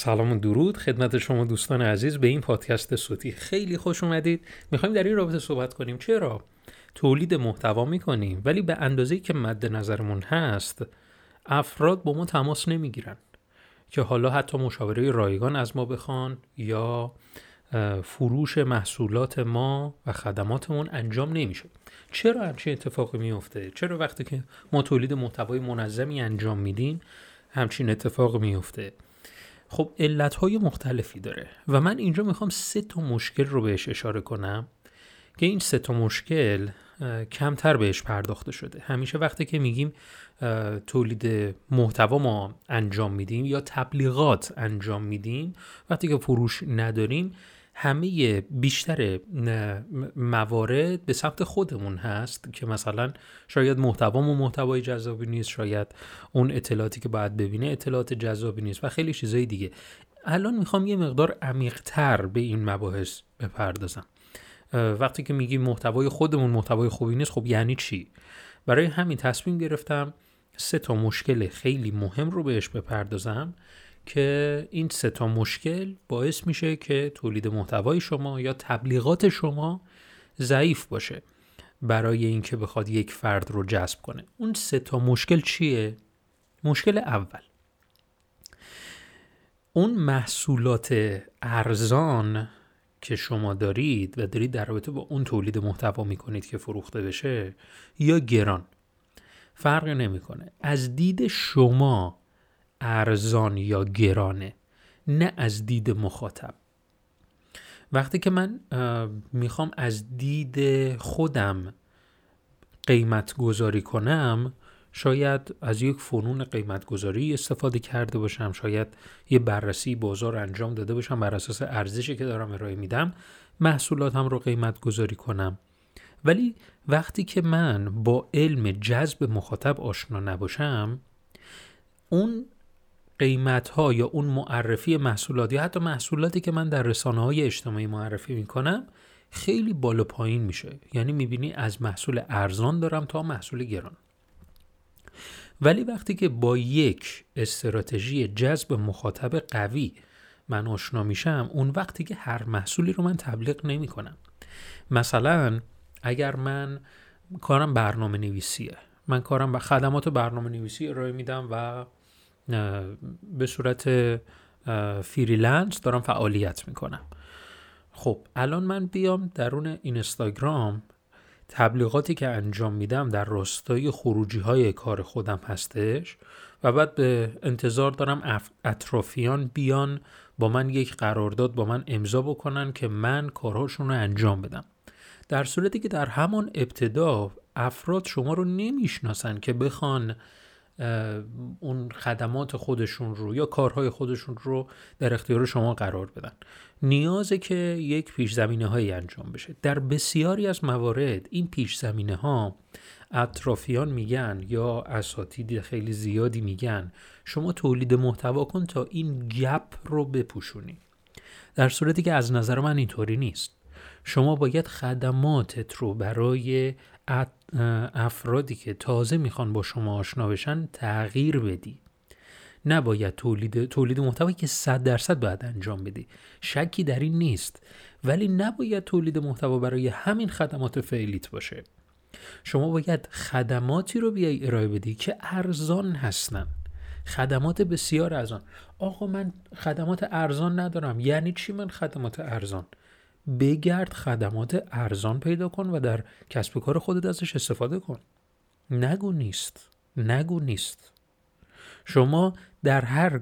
سلام و درود. خدمت شما دوستان عزیز به این پادکست صوتی. خیلی خوش اومدید. می‌خوایم در این رابطه صحبت کنیم. چرا؟ تولید محتوا می‌کنیم ولی به اندازه که مد نظرمون هست افراد با ما تماس نمی‌گیرن که حالا حتی مشاوره رایگان از ما بخوان یا فروش محصولات ما و خدماتمون انجام نمیشه. چرا همچین اتفاقی میفته چرا وقتی که ما تولید محتوای منظمی انجام میدیم همچین اتفاق میفته خب علت های مختلفی داره و من اینجا می‌خوام سه تا مشکل رو بهش اشاره کنم که این سه تا مشکل کمتر بهش پرداخته شده. همیشه وقتی که میگیم تولید محتوا ما انجام میدیم یا تبلیغات انجام میدیم وقتی که فروش نداریم همه بیشتر موارد به سمت خودمون هست که مثلا شاید محتوامون محتوای جذابی نیست شاید اون اطلاعاتی که باید ببینه اطلاعات جذابی نیست و خیلی چیزای دیگه. الان می‌خوام یه مقدار عمیقتر به این مباحث بپردازم. وقتی که میگیم محتوای خودمون محتوای خوبی نیست خب یعنی چی؟ برای همین تصمیم گرفتم سه تا مشکل خیلی مهم رو بهش بپردازم که این سه تا مشکل باعث میشه که تولید محتوای شما یا تبلیغات شما ضعیف باشه برای اینکه بخواد یک فرد رو جذب کنه. اون سه تا مشکل چیه؟ مشکل اول. اون محصولات ارزان که شما دارید و دارید در رابطه با اون تولید محتوا می‌کنید که فروخته بشه یا گران فرقی نمی‌کنه. از دید شما ارزان یا گرانه نه از دید مخاطب. وقتی که من می‌خوام از دید خودم قیمت گذاری کنم شاید از یک فنون قیمت گذاری استفاده کرده باشم شاید یه بررسی بازار انجام داده باشم بر اساس ارزشی که دارم ارائه میدم محصولاتم رو قیمت گذاری کنم. ولی وقتی که من با علم جذب مخاطب آشنا نباشم اون قیمت ها یا اون معرفی محصولات یا حتی محصولاتی که من در رسانه های اجتماعی معرفی می کنم خیلی بالا پایین میشه. یعنی می‌بینی از محصول ارزان دارم تا محصول گران. ولی وقتی که با یک استراتژی جذب مخاطب قوی من آشنا میشم اون وقتی که هر محصولی رو من تبلیغ نمی کنم مثلا اگر من کارم برنامه نویسیه من کارم به خدمات برنامه نویسی ارائه میدم و به صورت freelance دارم فعالیت می‌کنم. خب الان من بیام درون اینستاگرام. تبلیغاتی که انجام میدم در راستای خروجی های کار خودم هستش و بعد به انتظار دارم اطرافیان بیان با من یک قرارداد با من امضا بکنن که من کارهاشون رو انجام بدم. در صورتی که در همان ابتدا افراد شما رو نمی‌شناسن که بخوان اون خدمات خودشون رو یا کارهای خودشون رو در اختیار شما قرار بدن. نیازه که یک پیش زمینه هایی انجام بشه. در بسیاری از موارد این پیش زمینه ها اطرافیان میگن یا اساتید خیلی زیادی میگن شما تولید محتوا کن تا این گپ رو بپوشونی. در صورتی که از نظر من اینطوری نیست. شما باید خدماتت رو برای افرادی که تازه می‌خوان با شما آشنا بشن تغییر بدی. نباید تولید تولید محتوایی که 100 درصد باید انجام بدی. شکی در این نیست. ولی نباید تولید محتوا برای همین خدمات فعلیت باشه. شما باید خدماتی رو بیای ارائه بدی که ارزان هستن. خدمات بسیار ارزان. آقا من خدمات ارزان ندارم. یعنی چی من خدمات ارزان؟ بگرد خدمات ارزان پیدا کن و در کسب و کار خودت ازش استفاده کن. نگو نیست. نگو نیست. شما در هر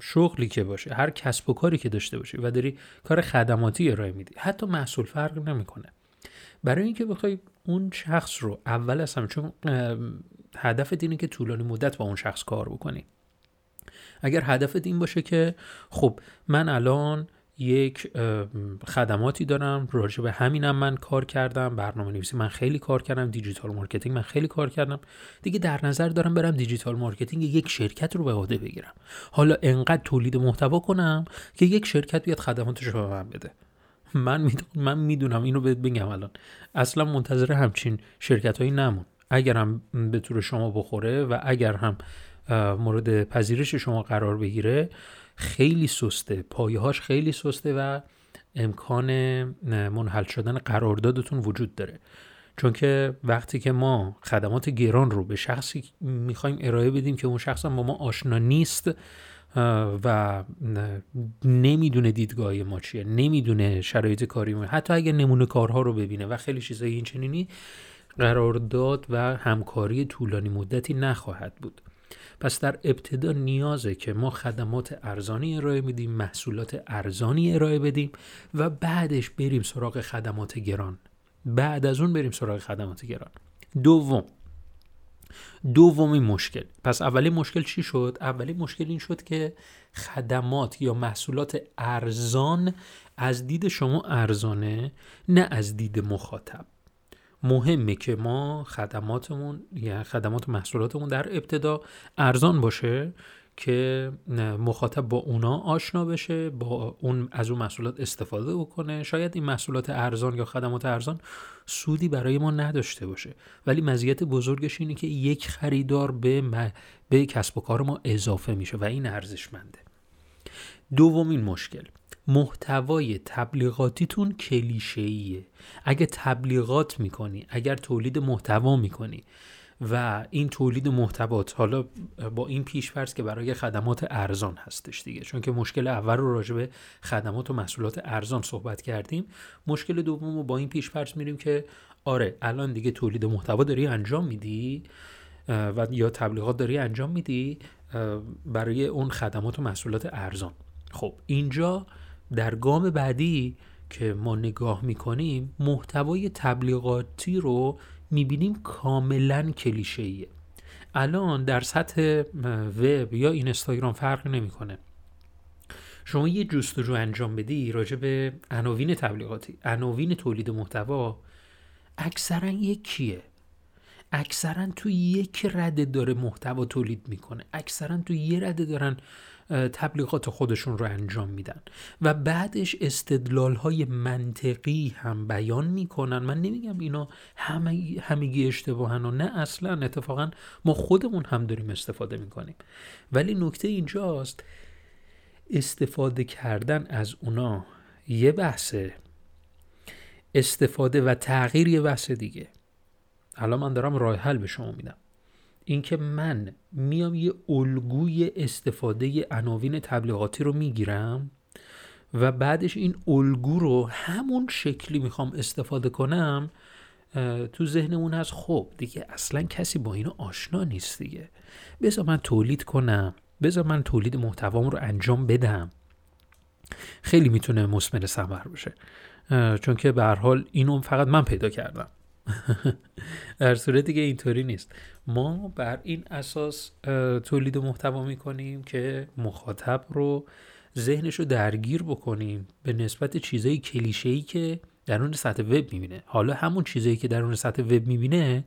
شغلی که باشه هر کسب و کاری که داشته باشی و داری کار خدماتی ارائه میدی حتی محصول فرق نمی‌کنه. برای اینکه بخوای اون شخص رو اول از همه چون هدفت اینه که طولانی مدت با اون شخص کار بکنی. اگر هدفت این باشه که خب من الان یک خدماتی دارم. راجع به همینم من کار کردم. برنامه نویسی من خیلی کار کردم. digital marketing من خیلی کار کردم. دیگه در نظر دارم برم digital marketing یک شرکت رو به عهده بگیرم. حالا انقدر تولید محتوا کنم که یک شرکت بیاد خدماتش رو به من بده. من می‌دونم من می‌دونم اینو بهت بگم الان. اصلا منتظر همچین شرکت هایی نمون. اگر هم به طور شما بخوره و اگر هم مورد پذیرش شما قرار بگیره خیلی سسته. پایهاش خیلی سسته و امکان منحل شدن قراردادتون وجود داره. چون که وقتی که ما خدمات گران رو به شخصی می‌خوایم ارائه بدیم که اون شخص هم با ما آشنا نیست و نمی‌دونه دیدگاه ما چیه نمی‌دونه شرایط کاری ما. حتی اگر نمونه کارها رو ببینه و خیلی چیزای این چنینی قرارداد و همکاری طولانی مدتی نخواهد بود. پس در ابتدا نیازه که ما خدمات ارزانی ارائه بدیم محصولات ارزانی ارائه بدیم و بعدش بریم سراغ خدمات گران. بعد از اون بریم سراغ خدمات گران. دوم دومین مشکل. پس اولی مشکل چی شد؟ اولی مشکل این شد که خدمات یا محصولات ارزان از دید شما ارزانه نه از دید مخاطب. مهمه که ما خدماتمون یا خدمات و محصولاتمون در ابتدا ارزان باشه که مخاطب با اونا آشنا بشه با اون از اون محصولات استفاده بکنه. شاید این محصولات ارزان یا خدمات ارزان سودی برای ما نداشته باشه. ولی مزیت بزرگش اینه که یک خریدار به, به کسب و کار ما اضافه میشه و این ارزشمنده. دومین مشکل. محتوای تبلیغاتیتون کلیشه‌ایه. اگه تبلیغات می‌کنی اگر تولید محتوا می‌کنی و این تولید محتوات حالا با این پیشفرض که برای خدمات ارزان هستش دیگه چون که مشکل اول رو راجع به خدمات و محصولات ارزان صحبت کردیم مشکل دوم رو با این پیشفرض میریم که آره الان دیگه تولید محتوا داری انجام میدی و یا تبلیغات داری انجام میدی برای اون خدمات و محصولات ارزان. خب اینجا در گام بعدی که ما نگاه می‌کنیم محتوای تبلیغاتی رو می‌بینیم کاملا کلیشه‌ایه. الان در سطح وب یا اینستاگرام فرق نمی‌کنه. شما یه جستجو انجام بدی راجع به عناوین تبلیغاتی عناوین تولید محتوا اکثرا یکیه. اکثرا تو یک رده داره محتوا تولید می‌کنه. اکثرا تو یه رده دارن تبلیغات خودشون رو انجام میدن. و بعدش استدلال های منطقی هم بیان می‌کنن. من نمیگم اینا همه همگی اشتباهن و نه اصلا اتفاقا ما خودمون هم داریم استفاده می‌کنیم. ولی نکته اینجاست استفاده کردن از اونا یه بحثه. استفاده و تغییر یه بحث دیگه. الان من دارم راه حل به شما میدم. اینکه من میام یه الگوی استفاده عناوین تبلیغاتی رو می‌گیرم و بعدش این الگو رو همون شکلی می‌خوام استفاده کنم تو ذهنمون هست خب دیگه اصلا کسی با اینو آشنا نیست دیگه. بذار من تولید کنم بذار من تولید محتوام رو انجام بدم. خیلی می‌تونه مسمر ثمر باشه چون که به حال اینو فقط من پیدا کردم. در صورتی که اینطوری نیست. ما بر این اساس تولید محتوا می‌کنیم که مخاطب رو ذهنش رو درگیر بکنیم به نسبت چیزای کلیشه‌ای که درون سطح وب می‌بینه. حالا همون چیزایی که درون سطح وب می‌بینه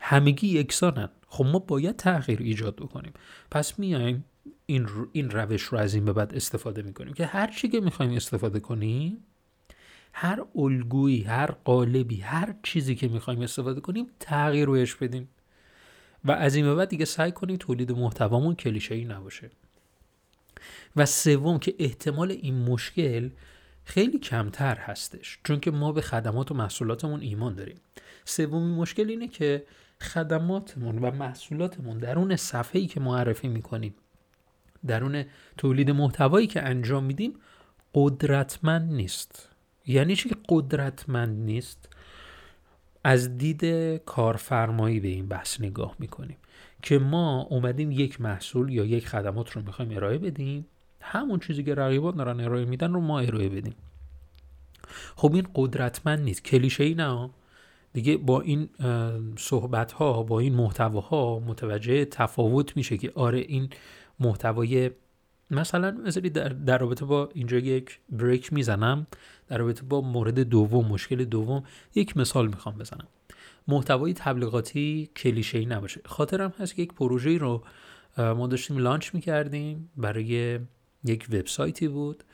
همگی یکسانن. خب ما باید تغییر ایجاد بکنیم. پس میایم این, این روش رو از این به بعد استفاده می‌کنیم که هر چی که می‌خوایم استفاده کنیم هر الگویی هر قالبی هر چیزی که می‌خوایم استفاده کنیم تغییر روش بدیم. و از این بعد دیگه سعی کنیم تولید محتوامون کلیشه ای نباشه. و سوم که احتمال این مشکل خیلی کمتر هستش چون که ما به خدمات و محصولاتمون ایمان داریم. سومین مشکل اینه که خدماتمون و محصولاتمون درون صفحه‌ای که معرفی می‌کنیم درون تولید محتوایی که انجام میدیم قدرتمند نیست. یعنی چی قدرتمند نیست؟ از دید کارفرمایی به این بحث نگاه می‌کنیم که ما اومدیم یک محصول یا یک خدمات رو می‌خوایم ارائه بدیم همون چیزی که رقیبان دارن ارائه میدن رو ما ارائه بدیم. خب این قدرتمند نیست. کلیشه ای نه دیگه با این صحبت ها با این محتواها متوجه تفاوت میشه که آره این محتوای مثلا مثلا در, در رابطه با اینجا یک بریک می‌زنم در رابطه با مورد دوم مشکل دوم یک مثال می‌خوام بزنم. محتوای تبلیغاتی کلیشه ای نباشه. خاطرم هست که یک پروژه رو ما داشتیم لانچ می‌کردیم برای یک وبسایتی بود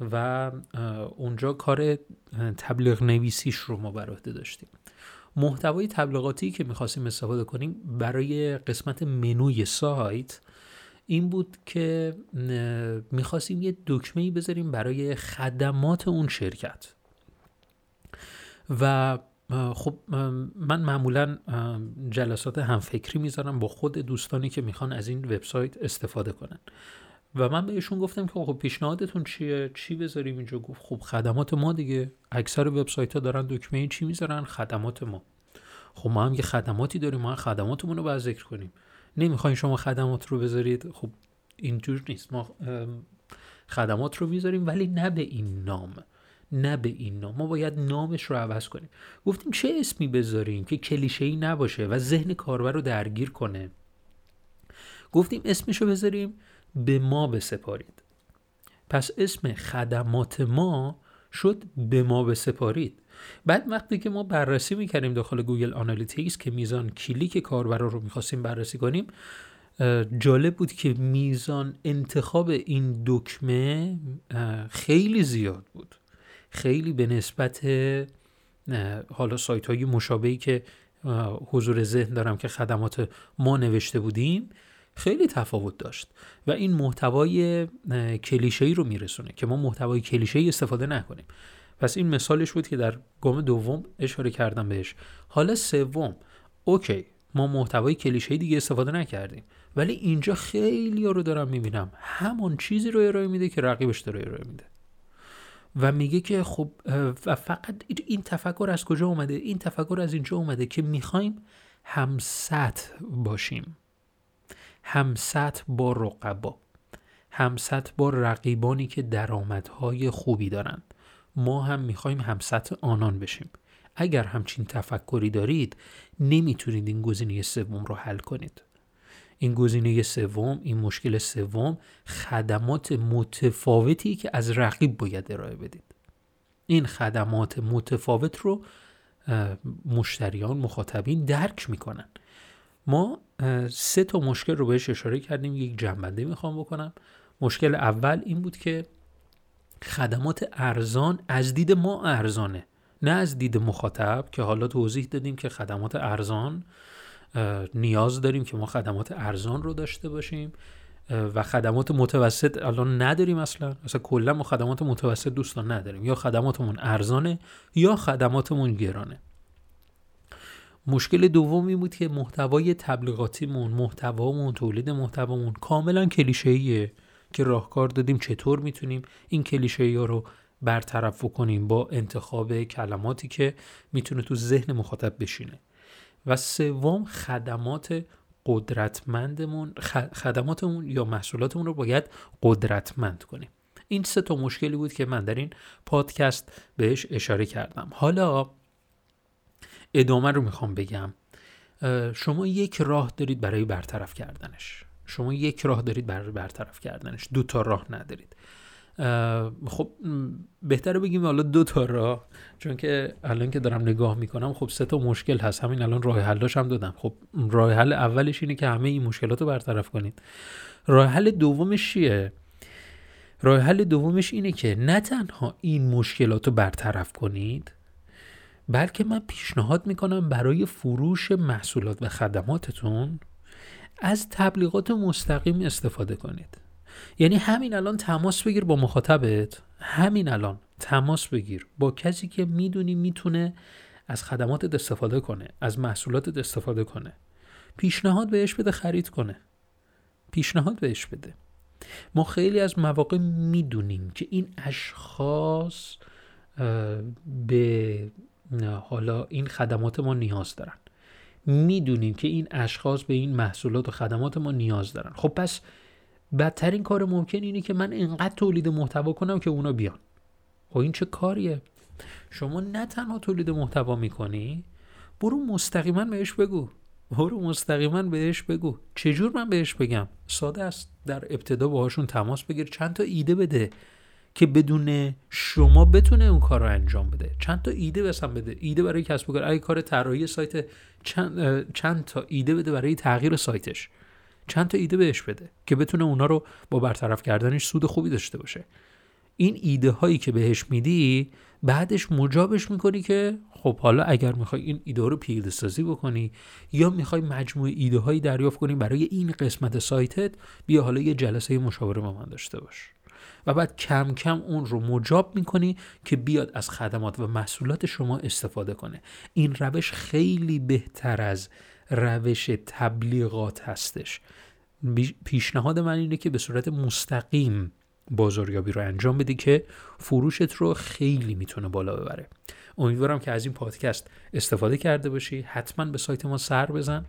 و اونجا کار تبلیغ نویسیش رو ما بر عهده داشتیم. محتوای تبلیغاتی که می‌خواستیم استفاده کنیم برای قسمت منوی سایت این بود که می‌خواستیم یه دکمه بذاریم برای خدمات اون شرکت. و خب من معمولا جلسات همفکری می‌ذارم با خود دوستانی که می‌خوان از این وبسایت استفاده کنن. و من بهشون گفتم که خب پیشنهادتون چیه؟ چی بذاریم اینجا؟ گفت خب خدمات ما دیگه. اکثر وبسایت ها دارن دکمه چی می‌ذارن؟ خدمات ما. خب ما هم یه خدماتی داریم. ما خدماتمون رو باید ذکر کنیم. نمی‌خواین شما خدمات رو بذارید؟ خب اینجور نیست. ما خدمات رو می‌ذاریم ولی نه به این نام. نه به این نام. ما باید نامش رو عوض کنیم. گفتیم چه اسمی بذاریم که کلیشه ای نباشه و ذهن کاربر رو درگیر کنه؟ گفتیم اسمش رو بذاریم به ما بسپارید. پس اسم خدمات ما شد به ما بسپارید. بعد وقتی که ما بررسی می‌کردیم داخل Google Analytics که میزان کلیک کاربر رو می‌خواستیم بررسی کنیم جالب بود که میزان انتخاب این دکمه خیلی زیاد بود. خیلی به نسبت حالا سایت های مشابهی که حضور ذهن دارم که خدمات ما نوشته بودیم خیلی تفاوت داشت. و این محتوای کلیشه ای رو میرسونه که ما محتوای کلیشه ای استفاده نکنیم. پس این مثالش بود که در گام دوم اشاره کردم بهش. حالا سوم. اوکی ما محتوای کلیشه دیگه استفاده نکردیم ولی اینجا خیلی ها رو دارم می‌بینم. همون چیزی رو ارائه میده که رقیبش داره ارائه میده. و میگه که خب و فقط این تفکر از کجا اومده؟ این تفکر از اینجا اومده که می‌خوایم همسط باشیم. همسط با رقبا. همسط با رقیبانی که درآمدهای خوبی دارند ما هم می‌خوایم همسط آنان بشیم. اگر همچین تفکری دارید نمی‌تونید این گزینه سوم رو حل کنید. این گزینه سوم این مشکل سوم خدمات متفاوتی که از رقیب باید ارائه بدید. این خدمات متفاوت رو مشتریان مخاطبین درک می‌کنن. ما سه تا مشکل رو بهش اشاره کردیم یک جنبنده می‌خوام بکنم. مشکل اول این بود که خدمات ارزان از دید ما ارزانه. نه از دید مخاطب که حالا توضیح دادیم که خدمات ارزان نیاز داریم که ما خدمات ارزان رو داشته باشیم و خدمات متوسط الان نداریم اصلا. اصلا کلا ما خدمات متوسط دوستان نداریم. یا خدماتمون ارزانه یا خدماتمون گرانه. مشکل دومی بود که محتوای تبلیغاتیمون محتوامون تولید محتوامون کاملا کلیشه‌ایه. که راهکار دادیم چطور می‌تونیم این کلیشه ها رو برطرف کنیم با انتخاب کلماتی که می‌تونه تو ذهن مخاطب بشینه. و سوم خدمات قدرتمندمون خدماتمون یا محصولاتمون رو باید قدرتمند کنیم. این سه تا مشکلی بود که من در این پادکست بهش اشاره کردم. حالا ادامه رو می‌خوام بگم. شما یک راه دارید برای برطرف کردنش. شما یک راه دارید برای برطرف کردنش دو تا راه ندارید. خب بهتره بگیم حالا دو تا راه چون که الان که دارم نگاه می‌کنم خب سه تا مشکل هست. همین الان راه حلاش هم دادم. خب راه حل اولش اینه که همه این مشکلات رو برطرف کنید. راه حل دومش چیه؟ راه حل دومش اینه که نه تنها این مشکلات رو برطرف کنید بلکه من پیشنهاد می‌کنم برای فروش محصولات و خدماتتون از تبلیغات مستقیم استفاده کنید. یعنی همین الان تماس بگیر با مخاطبت. همین الان تماس بگیر با کسی که می‌دونی می‌تونه از خدماتت استفاده کنه از محصولاتت استفاده کنه. پیشنهاد بهش بده خرید کنه. پیشنهاد بهش بده. ما خیلی از مواقع می‌دونیم که این اشخاص به حالا این خدمات ما نیاز دارن. می‌دونیم که این اشخاص به این محصولات و خدمات ما نیاز دارن. خب پس بدترین کار ممکن اینه که من اینقدر تولید محتوا کنم که اونا بیان. خب این چه کاریه؟ شما نه تنها تولید محتوا می‌کنی برو مستقیما بهش بگو. برو مستقیما بهش بگو. چجور من بهش بگم؟ ساده است. در ابتدا باهاشون تماس بگیر. چند تا ایده بده. که بدون شما بتونه اون کار رو انجام بده. چند تا ایده بسن بده. ایده برای کسب و کار. اگه کار طراحی سایت چند, چند تا ایده بده برای تغییر سایتش. چند تا ایده بهش بده که بتونه اونا رو با برطرف کردنش سود خوبی داشته باشه. این ایده هایی که بهش میدی بعدش مجابش می‌کنی که خب حالا اگر می‌خوای این ایده رو پیاده سازی بکنی یا می‌خوای مجموعه ایده هایی دریافت کنی برای این قسمت سایتت بیا حالا یه جلسه مشاوره با من داشته باش. و بعد کم کم اون رو مجاب می‌کنی که بیاد از خدمات و محصولات شما استفاده کنه. این روش خیلی بهتر از روش تبلیغات هستش. پیشنهاد من اینه که به صورت مستقیم بازاریابی رو انجام بدی که فروشت رو خیلی می‌تونه بالا ببره. امیدوارم که از این پادکست استفاده کرده باشی. حتما به سایت ما سر بزن.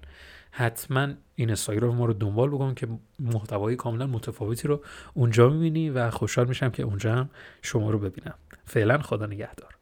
حتما این استاگرام ما رو دنبال بکن که محتوای کاملا متفاوتی رو اونجا می‌بینی و خوشحال میشم که اونجا هم شما رو ببینم. فعلا خدا نگهدار.